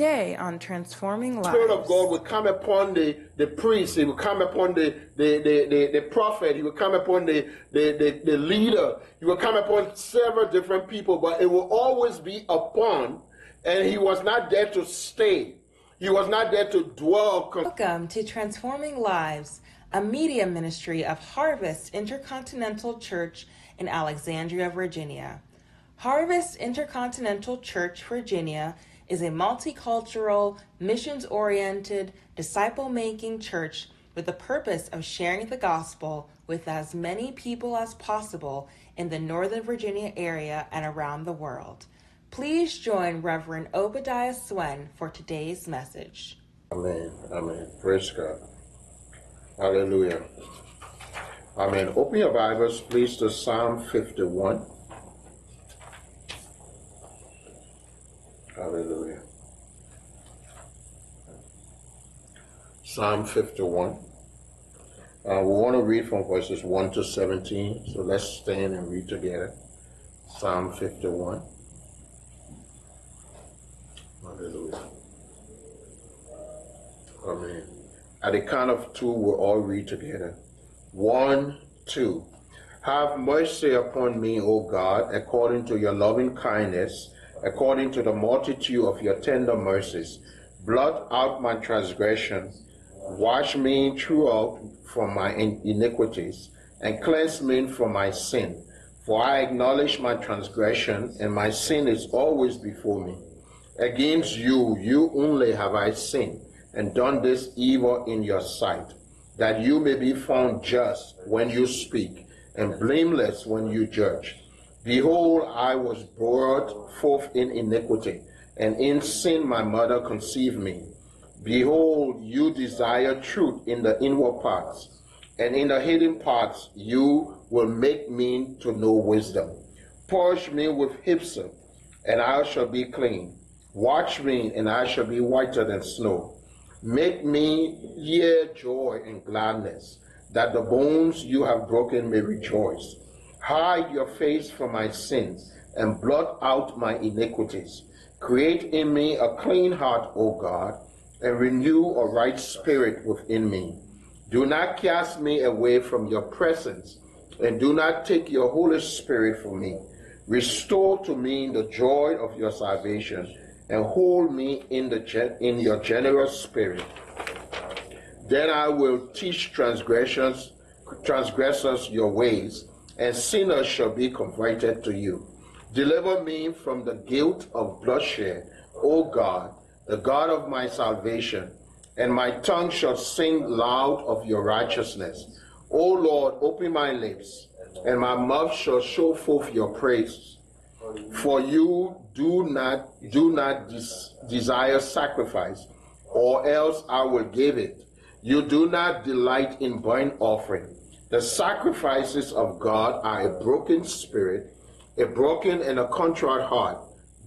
Today on Transforming Lives. Spirit of God will come upon the, the priest, he will come upon the, the, the, the, the prophet, he will come upon the, the, the, the leader, he will come upon several different people, but it will always be upon, and he was not there to stay. He was not there to dwell. Welcome to Transforming Lives, a media ministry of Harvest Intercontinental Church in Alexandria, Virginia. Harvest Intercontinental Church, Virginia is a multicultural, missions oriented, disciple making church with the purpose of sharing the gospel with as many people as possible in the Northern Virginia area and around the world. Please join Reverend Obadiah Swen for today's message. Amen. Amen. Praise God. Hallelujah. Amen. Open your Bibles, please, to Psalm 51. Hallelujah. Psalm 51. Uh, we want to read from verses 1 to 17, so let's stand and read together. Psalm 51. Hallelujah. Amen. At the count of two, we'll all read together. One, two. Have mercy upon me, O God, according to your loving kindness according to the multitude of your tender mercies. Blot out my transgression, wash me throughout from my iniquities, and cleanse me from my sin. For I acknowledge my transgression, and my sin is always before me. Against you, you only have I sinned, and done this evil in your sight, that you may be found just when you speak, and blameless when you judge. Behold, I was brought forth in iniquity, and in sin my mother conceived me. Behold, you desire truth in the inward parts, and in the hidden parts you will make me to know wisdom. Purge me with hyssop, and I shall be clean. Watch me, and I shall be whiter than snow. Make me hear joy and gladness, that the bones you have broken may rejoice. Hide your face from my sins and blot out my iniquities. Create in me a clean heart, O God, and renew a right spirit within me. Do not cast me away from your presence, and do not take your Holy Spirit from me. Restore to me the joy of your salvation, and hold me in, the, in your generous spirit. Then I will teach transgressions, transgressors your ways and sinners shall be converted to you. Deliver me from the guilt of bloodshed, O God, the God of my salvation, and my tongue shall sing loud of your righteousness. O Lord, open my lips, and my mouth shall show forth your praise. For you do not do not des- desire sacrifice, or else I will give it. You do not delight in burnt offering. The sacrifices of God are a broken spirit, a broken and a contrite heart.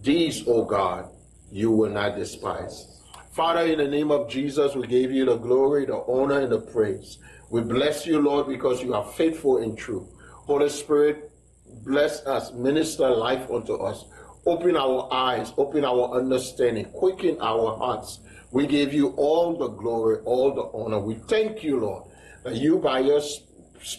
These, O God, you will not despise. Father, in the name of Jesus, we give you the glory, the honor, and the praise. We bless you, Lord, because you are faithful and true. Holy Spirit, bless us, minister life unto us. Open our eyes, open our understanding, quicken our hearts. We give you all the glory, all the honor. We thank you, Lord, that you by your Spirit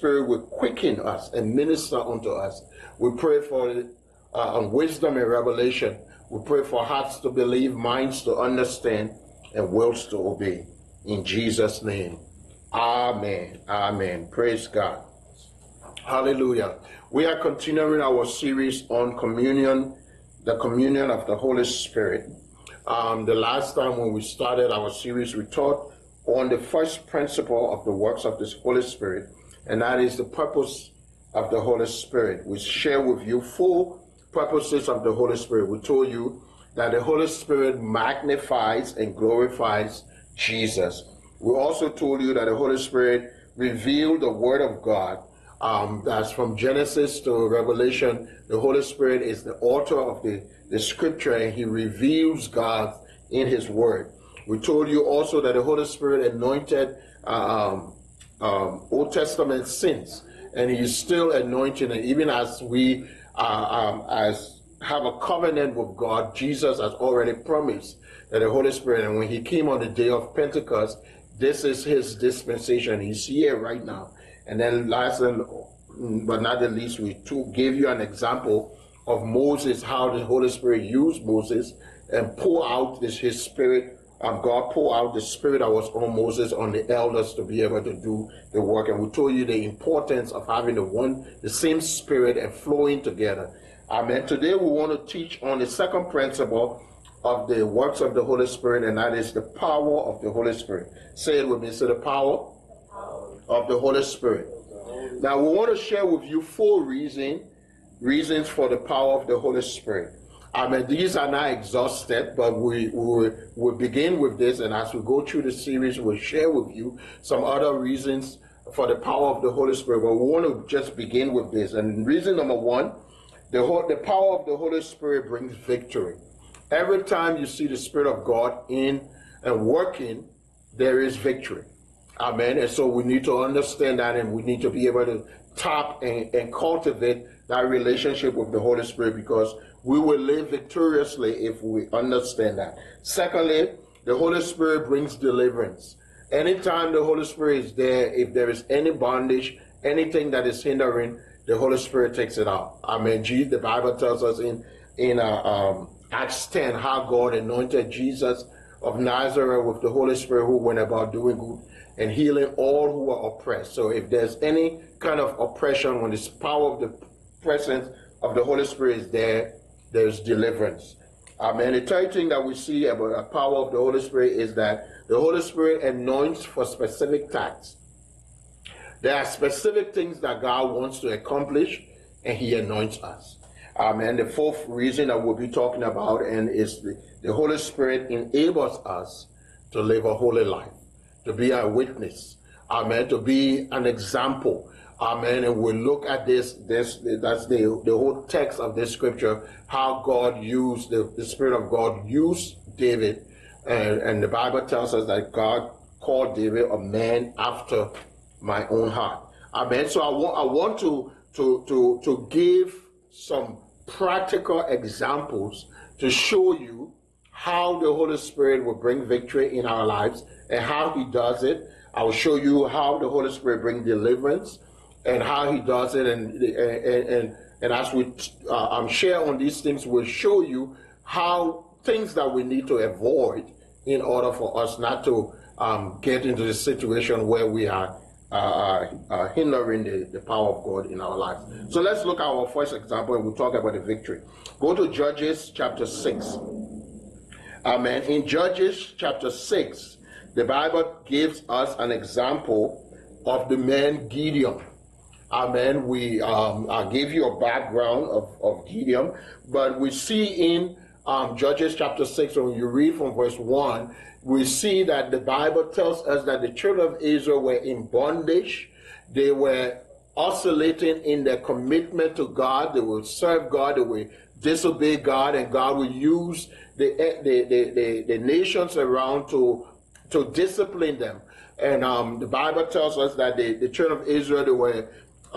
will quicken us and minister unto us. We pray for uh, wisdom and revelation. We pray for hearts to believe, minds to understand, and wills to obey. In Jesus' name. Amen. Amen. Praise God. Hallelujah. We are continuing our series on communion, the communion of the Holy Spirit. Um, the last time when we started our series, we taught on the first principle of the works of this Holy Spirit, and that is the purpose of the Holy Spirit. We share with you four purposes of the Holy Spirit. We told you that the Holy Spirit magnifies and glorifies Jesus. We also told you that the Holy Spirit revealed the Word of God. Um, that's from Genesis to Revelation. The Holy Spirit is the author of the, the scripture and he reveals God in his Word. We told you also that the Holy Spirit anointed um, um, Old Testament sins, and He's still anointing. And even as we uh, um, as have a covenant with God, Jesus has already promised that the Holy Spirit, and when he came on the day of Pentecost, this is his dispensation. He's here right now. And then last but not the least, we too gave you an example of Moses, how the Holy Spirit used Moses and pour out this his spirit. Um, God pour out the spirit that was on Moses on the elders to be able to do the work. And we told you the importance of having the one, the same spirit and flowing together. Amen. Today we want to teach on the second principle of the works of the Holy Spirit, and that is the power of the Holy Spirit. Say it with me. Say the power of the Holy Spirit. Now we want to share with you four reasons reasons for the power of the Holy Spirit. I mean, these are not exhausted, but we we will begin with this, and as we go through the series, we'll share with you some other reasons for the power of the Holy Spirit. But we want to just begin with this. And reason number one, the whole, the power of the Holy Spirit brings victory. Every time you see the Spirit of God in and working, there is victory. Amen. And so we need to understand that and we need to be able to tap and, and cultivate that relationship with the Holy Spirit because we will live victoriously if we understand that. Secondly, the Holy Spirit brings deliverance. Anytime the Holy Spirit is there, if there is any bondage, anything that is hindering, the Holy Spirit takes it out. I mean, Jesus, the Bible tells us in in uh, um, Acts 10 how God anointed Jesus of Nazareth with the Holy Spirit who went about doing good and healing all who are oppressed. So if there's any kind of oppression, when this power of the presence of the Holy Spirit is there, there's deliverance. Amen. The third thing that we see about the power of the Holy Spirit is that the Holy Spirit anoints for specific tasks. There are specific things that God wants to accomplish, and He anoints us. Amen. The fourth reason that we'll be talking about and is the, the Holy Spirit enables us to live a holy life to be a witness. Amen. To be an example. Amen. And we look at this, this that's the, the whole text of this scripture, how God used, the, the Spirit of God used David. And, and the Bible tells us that God called David a man after my own heart. Amen. So I want, I want to, to, to, to give some practical examples to show you how the Holy Spirit will bring victory in our lives and how he does it. I will show you how the Holy Spirit brings deliverance and how he does it. And, and, and, and as we uh, um, share on these things, we'll show you how things that we need to avoid in order for us not to um, get into the situation where we are uh, uh, uh, hindering the, the power of God in our lives. So let's look at our first example and we'll talk about the victory. Go to Judges chapter 6. Amen. In Judges chapter 6, the Bible gives us an example of the man Gideon. Amen. We um, I gave you a background of, of Gideon, but we see in um, Judges chapter 6, when you read from verse 1, we see that the Bible tells us that the children of Israel were in bondage. They were oscillating in their commitment to God. They would serve God. They would disobey God, and God would use the, the, the, the, the nations around to to discipline them. And um, the Bible tells us that the, the children of Israel, they were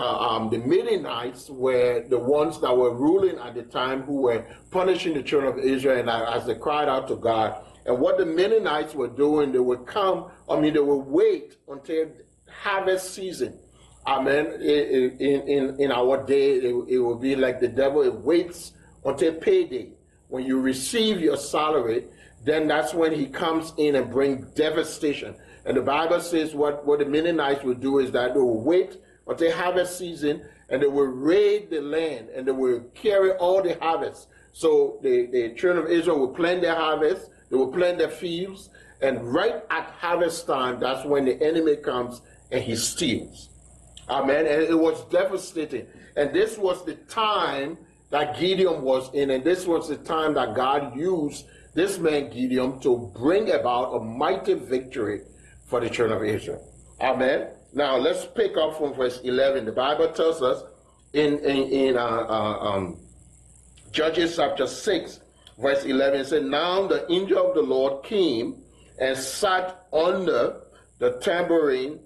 um, the Midianites were the ones that were ruling at the time who were punishing the children of Israel and as they cried out to God. And what the Midianites were doing, they would come, I mean, they would wait until harvest season. Amen. In, in, in our day, it, it will be like the devil, it waits until payday. When you receive your salary, then that's when he comes in and bring devastation. And the Bible says what, what the Midianites will do is that they will wait until harvest season and they will raid the land and they will carry all the harvest. So the, the children of Israel will plant their harvest, they will plant their fields, and right at harvest time, that's when the enemy comes and he steals. Amen. And it was devastating. And this was the time that Gideon was in, and this was the time that God used this man Gideon to bring about a mighty victory for the children of Israel. Amen. Now let's pick up from verse 11. The Bible tells us in in, in uh, uh, um, Judges chapter 6, verse 11, it said, Now the angel of the Lord came and sat under the terebinth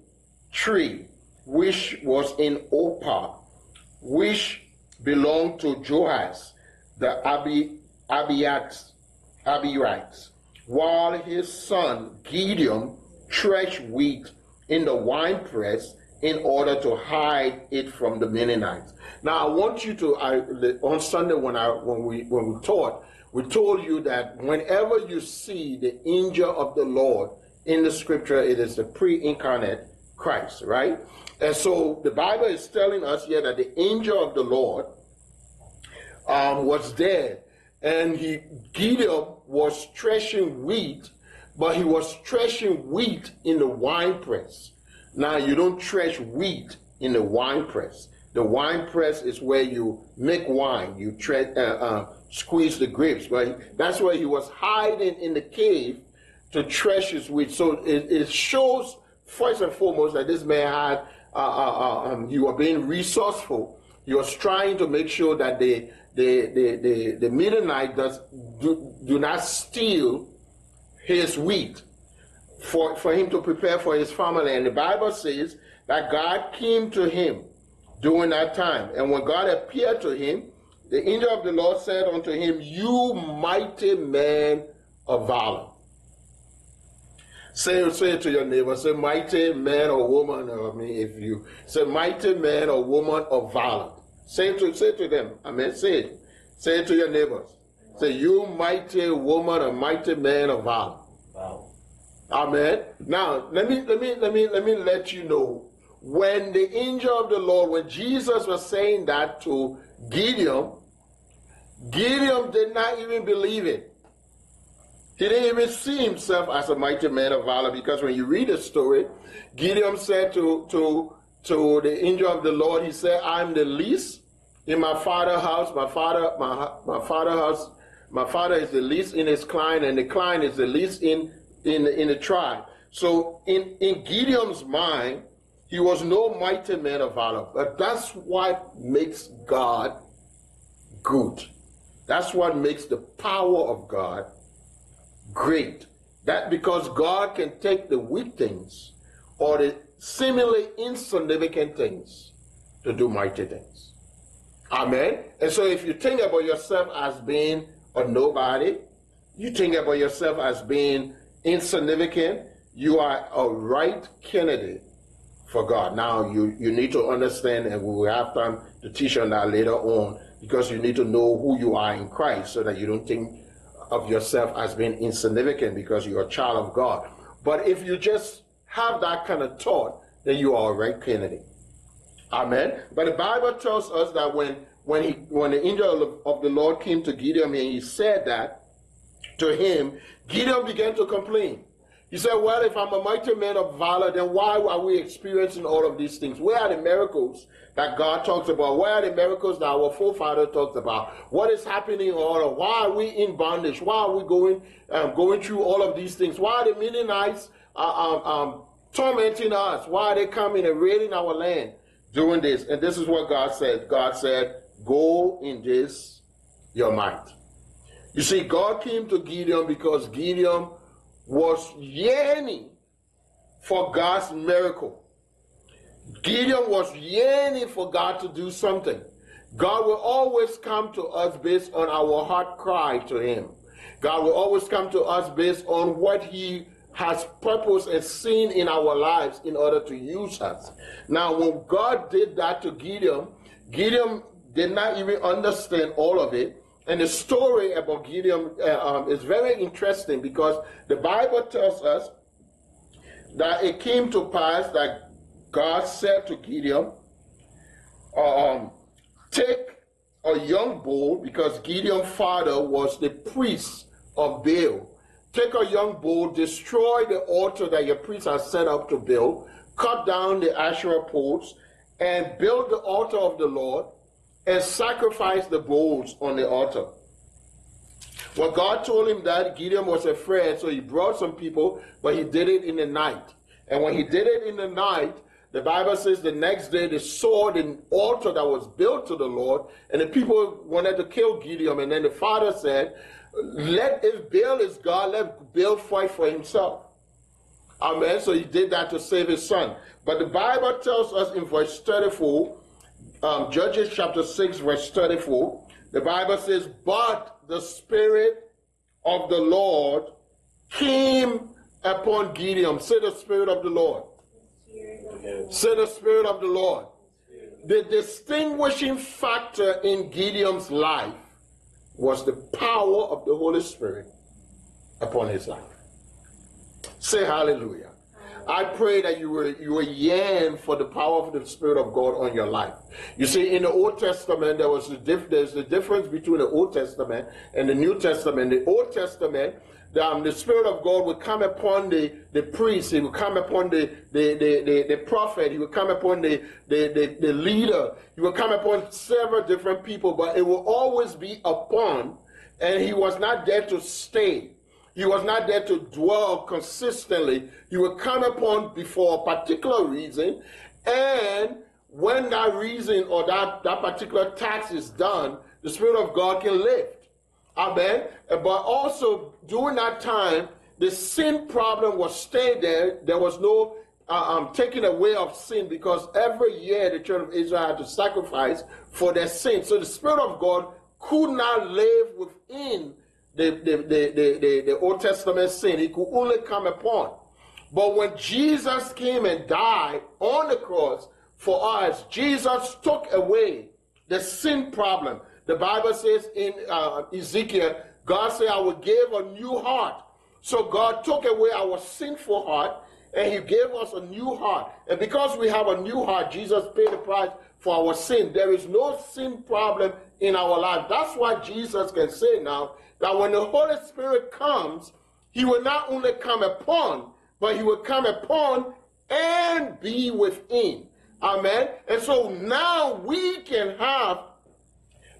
tree, which was in Ophrah, which belonged to Joash the Abi, Abiats Abirites. while his son Gideon threshed wheat in the winepress in order to hide it from the Midianites. Now I want you to I, on Sunday when I when we when we taught, we told you that whenever you see the angel of the Lord in the scripture, it is the pre-incarnate Christ, right? And so the Bible is telling us here that the angel of the Lord um, was there, and he Gideon was threshing wheat, but he was threshing wheat in the wine press. Now you don't thresh wheat in the wine press. The wine press is where you make wine. You tre- uh, uh, squeeze the grapes. But that's where he was hiding in the cave to thresh his wheat. So it, it shows first and foremost that this man had uh, uh, uh um, he was being resourceful. He was trying to make sure that the the the the, the Midianite does do, do not steal his wheat for, for him to prepare for his family. And the Bible says that God came to him during that time. And when God appeared to him, the angel of the Lord said unto him, You mighty man of valor. Say, say to your neighbor, say, mighty man or woman, I mean, if you say, mighty man or woman of valor. Say to, say to them. I mean, say it. Say it to your neighbors. Say, you mighty woman a mighty man of valor. Wow. Amen. Now, let me, let me, let me, let me let you know when the angel of the Lord, when Jesus was saying that to Gideon, Gideon did not even believe it. He didn't even see himself as a mighty man of valor because when you read the story, Gideon said to, to, to the angel of the Lord, he said, I'm the least in my father's house. My father, my, my father house, my father is the least in his clan, and the clan is the least in, in, in the tribe. So in, in Gideon's mind, he was no mighty man of valor. But that's what makes God good. That's what makes the power of God great. That because God can take the weak things or the seemingly insignificant things to do mighty things. Amen. And so if you think about yourself as being a nobody, you think about yourself as being insignificant, you are a right candidate for God. Now you, you need to understand, and we will have time to teach on that later on, because you need to know who you are in Christ so that you don't think of yourself as being insignificant because you're a child of God. But if you just have that kind of thought, then you are a right candidate. Amen. But the Bible tells us that when when he when the angel of, the Lord came to Gideon and he said that to him, Gideon began to complain. He said, Well, if I'm a mighty man of valor, then why are we experiencing all of these things? Where are the miracles that God talks about? Where are the miracles that our forefather talked about? What is happening all of? Why are we in bondage? Why are we going um, going through all of these things? Why are the Midianites uh, um, um, tormenting us? Why are they coming and raiding our land doing this? And this is what God said. God said, Go in this your might. You see, God came to Gideon because Gideon was yearning for God's miracle. Gideon was yearning for God to do something. God will always come to us based on our heart cry to Him. God will always come to us based on what He has purpose and seen in our lives in order to use us. Now, when God did that to Gideon, Gideon did not even understand all of it. And the story about Gideon uh, um, is very interesting because the Bible tells us that it came to pass that God said to Gideon, um, Take a young bull, because Gideon's father was the priest of Baal. Take a young bull, destroy the altar that your priest has set up to Baal, cut down the Asherah poles, and build the altar of the Lord and sacrifice the bulls on the altar. When God told him that, Gideon was afraid, so he brought some people, but he did it in the night. And when he did it in the night, the Bible says the next day they saw the altar that was built to the Lord, and the people wanted to kill Gideon. And then the father said, Let if Baal is God, let Baal fight for himself. Amen. So he did that to save his son. But the Bible tells us in verse 34 um, Judges chapter 6, verse 34, the Bible says, But the Spirit of the Lord came upon Gideon. Say the Spirit of the Lord. Say the Spirit of the Lord. The distinguishing factor in Gideon's life was the power of the Holy Spirit upon his life. Say hallelujah. I pray that you will you will yearn for the power of the Spirit of God on your life. You see, in the Old Testament, there was a diff, there's the difference between the Old Testament and the New Testament. The Old Testament, the, um, the Spirit of God would come upon the, the priest, he would come upon the, the, the, the, the prophet, he would come upon the, the, the, the leader, he would come upon several different people, but it will always be upon, and he was not there to stay. He was not there to dwell consistently. He would come upon before a particular reason, and when that reason or that, that particular task is done, the Spirit of God can lift. Amen. But also during that time, the sin problem was staying there. There was no uh, um, taking away of sin because every year the children of Israel had to sacrifice for their sin. So the Spirit of God could not live within the, the, the, the, the, Old Testament sin. He could only come upon. But when Jesus came and died on the cross for us, Jesus took away the sin problem. The Bible says in uh, Ezekiel, God said, I will give a new heart. So God took away our sinful heart and he gave us a new heart. And because we have a new heart, Jesus paid the price for our sin. There is no sin problem in our life. That's why Jesus can say now, that when the Holy Spirit comes, he will not only come upon, but he will come upon and be within. Amen. And so now we can have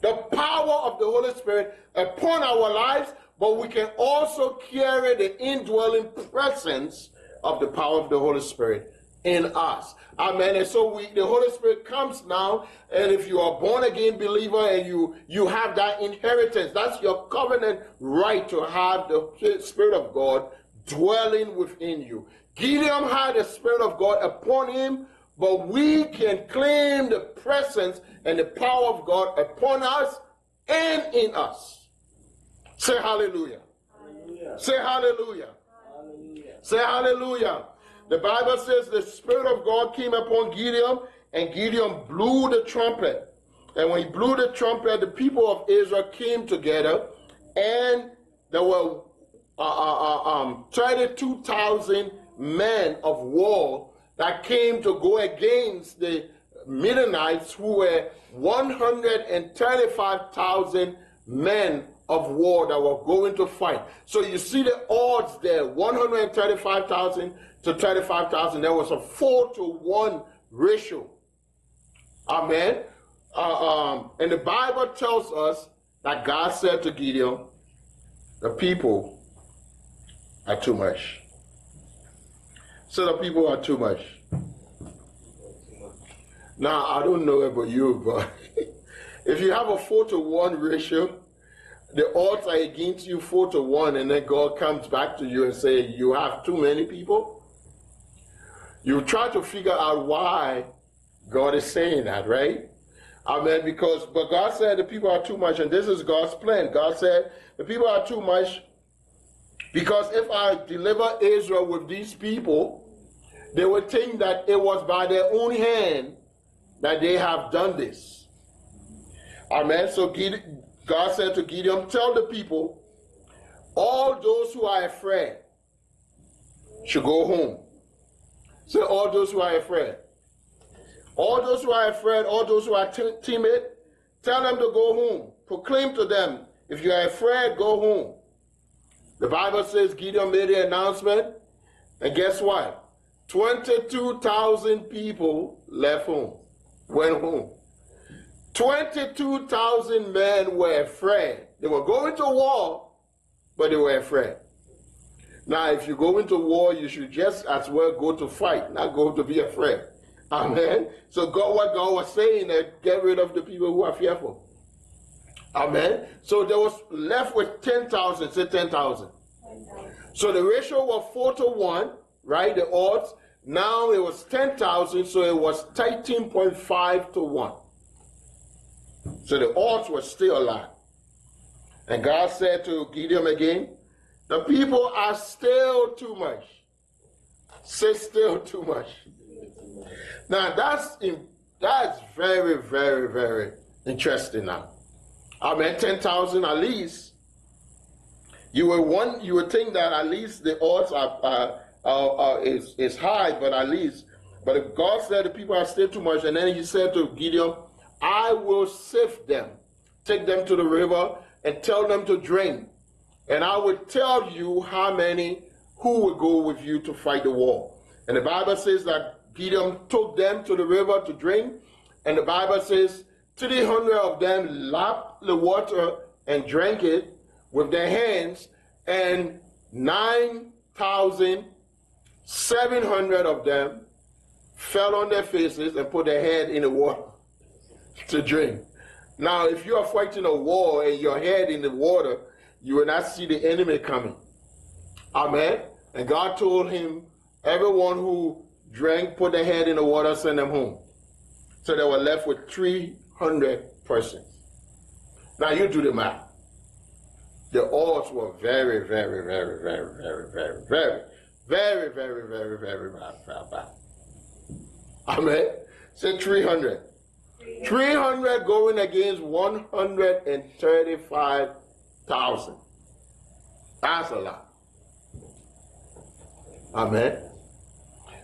the power of the Holy Spirit upon our lives, but we can also carry the indwelling presence of the power of the Holy Spirit in us. Amen. And so we, the Holy Spirit comes now, and if you are born again believer and you you have that inheritance, that's your covenant right to have the Spirit of God dwelling within you. Gideon had the Spirit of God upon him, but we can claim the presence and the power of God upon us and in us. Say hallelujah. hallelujah. Say hallelujah. hallelujah. Say hallelujah. The Bible says the Spirit of God came upon Gideon, and Gideon blew the trumpet. And when he blew the trumpet, the people of Israel came together, and there were uh, uh, uh um, 32,000 men of war that came to go against the Midianites, who were 135,000 men of war that were going to fight. So you see the odds there 135,000 to 35,000, there was a four to one ratio. Amen. Uh, um, and the Bible tells us that God said to Gideon, the people are too much. So the people are too much. Now, I don't know about you, but if you have a four to one ratio, the odds are against you four to one, and then God comes back to you and say you have too many people. You try to figure out why God is saying that, right? Amen. Because, but God said the people are too much, and this is God's plan. God said the people are too much because if I deliver Israel with these people, they would think that it was by their own hand that they have done this. Amen. So God said to Gideon, Tell the people, all those who are afraid should go home. Say, all those who are afraid. All those who are afraid, all those who are t- timid, tell them to go home. Proclaim to them, if you are afraid, go home. The Bible says Gideon made the announcement, and guess what? 22,000 people left home, went home. 22,000 men were afraid. They were going to war, but they were afraid. Now, if you go into war, you should just as well go to fight, not go to be afraid. Amen. So God, what God was saying that get rid of the people who are fearful. Amen. So there was left with 10,000, say 10,000. so the ratio was 4 to 1, right? The odds. Now it was 10,000, so it was 13.5 to 1. So the odds were still alive. And God said to Gideon again, The people are still too much. Say still too much. Now that's in, that's very, very, very interesting now. I mean, 10,000 at least. You would one, you would think that at least the odds are, uh, uh, is, is high, but at least, but God said the people are still too much, and then he said to Gideon, I will sift them, take them to the river, and tell them to drink. And I will tell you how many who will go with you to fight the war. And the Bible says that Gideon took them to the river to drink. And the Bible says 300 of them lapped the water and drank it with their hands, and 9,700 of them fell on their faces and put their head in the water to drink. Now, if you are fighting a war and your head in the water, you will not see the enemy coming. Amen. And God told him, everyone who drank, put their head in the water, send them home. So they were left with 300 persons. Now you do the math. The odds were very, very, very, very, very, very, very, very, very, very, very bad. Amen. Say 300. 300 going against 135,000. That's a lot. Amen.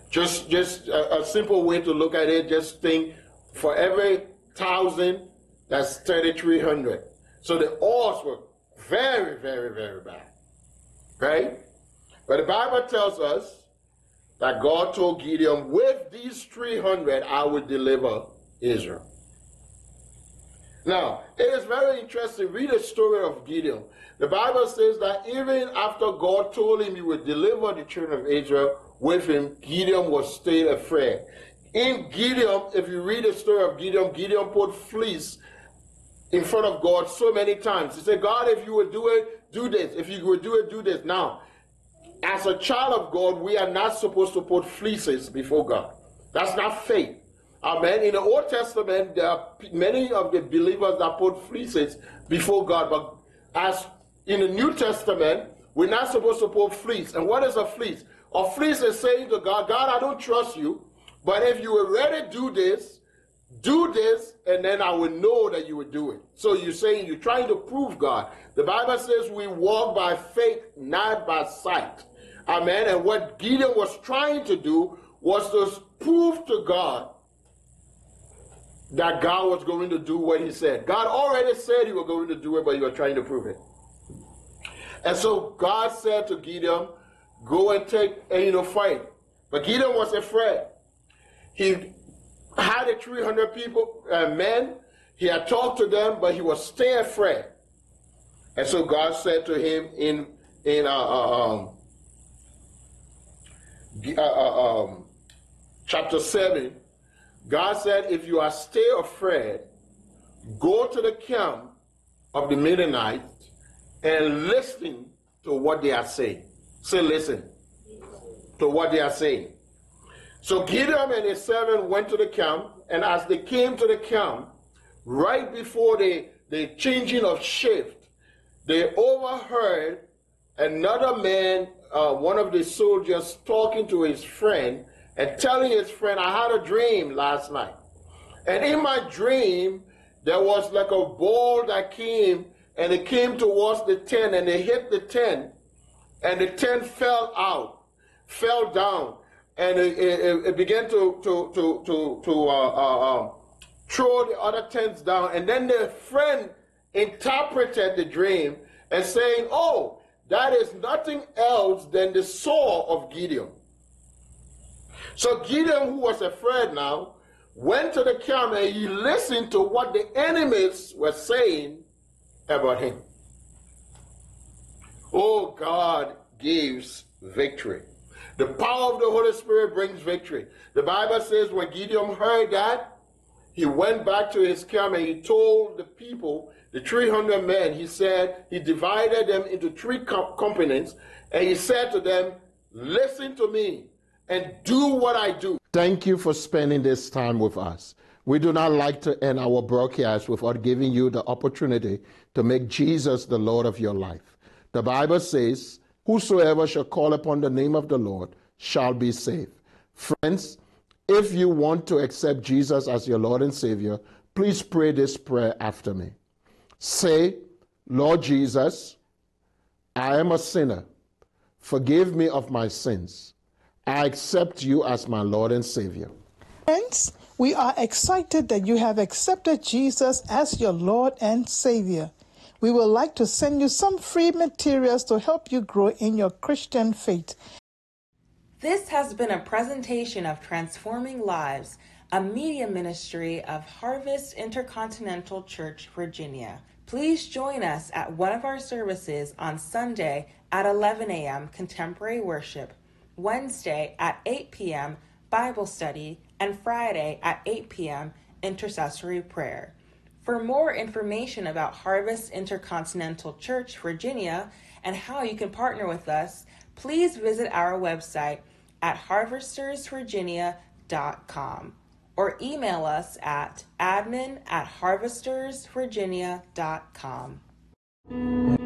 Just, just a, a, simple way to look at it, just think for every thousand, that's 3,300. So the odds were very, very, very bad. Right? But the Bible tells us that God told Gideon, with these 300, I will deliver Israel. Now, it is very interesting. Read the story of Gideon. The Bible says that even after God told him he would deliver the children of Israel with him, Gideon was still afraid. In Gideon, if you read the story of Gideon, Gideon put fleece in front of God so many times. He said, God, if you would do it, do this. If you would do it, do this. Now, as a child of God, we are not supposed to put fleeces before God. That's not faith. Amen. In the Old Testament, there are many of the believers that put fleeces before God, but as in the New Testament, we're not supposed to put fleece. And what is a fleece? A fleece is saying to God, God, I don't trust you, but if you were ready to do this, do this, and then I will know that you would do it. So you're saying you're trying to prove God. The Bible says we walk by faith, not by sight. Amen. And what Gideon was trying to do was to prove to God that God was going to do what he said. God already said he was going to do it, but he was trying to prove it. And so God said to Gideon, go and take, and you know, fight. But Gideon was afraid. He had the 300 people, uh, men. He had talked to them, but he was still afraid. And so God said to him in, in, uh, uh um, uh, uh, um, chapter 7, God said, if you are still afraid, go to the camp of the Midianites and listen to what they are saying. Say, listen to what they are saying. So Gideon and his servant went to the camp, and as they came to the camp, right before the, the changing of shift, they overheard another man, uh, one of the soldiers, talking to his friend and telling his friend, I had a dream last night. And in my dream, there was like a ball that came and it came towards the tent and it hit the tent and the tent fell out, fell down, and it, it, it began to, to, to, to, to uh, uh, um, throw the other tents down. And then the friend interpreted the dream and saying, Oh, that is nothing else than the sword of Gideon. So Gideon, who was afraid now, went to the camp and he listened to what the enemies were saying about him. Oh, God gives victory. The power of the Holy Spirit brings victory. The Bible says when Gideon heard that, he went back to his camp and he told the people, the 300 men, he said, he divided them into three companies and he said to them, Listen to me and do what I do. Thank you for spending this time with us. We do not like to end our broadcast without giving you the opportunity to make Jesus the Lord of your life. The Bible says Whosoever shall call upon the name of the Lord shall be saved. Friends, if you want to accept Jesus as your Lord and Savior, please pray this prayer after me. Say, Lord Jesus, I am a sinner. Forgive me of my sins. I accept you as my Lord and Savior. Friends, we are excited that you have accepted Jesus as your Lord and Savior. We would like to send you some free materials to help you grow in your Christian faith. This has been a presentation of Transforming Lives, a media ministry of Harvest Intercontinental Church, Virginia. Please join us at one of our services on Sunday at 11 a.m. Contemporary Worship, Wednesday at 8 p.m. Bible Study, and Friday at 8 p.m. Intercessory Prayer. For more information about Harvest Intercontinental Church, Virginia, and how you can partner with us, please visit our website at harvestersvirginia.com or email us at admin at harvestersvirginia.com.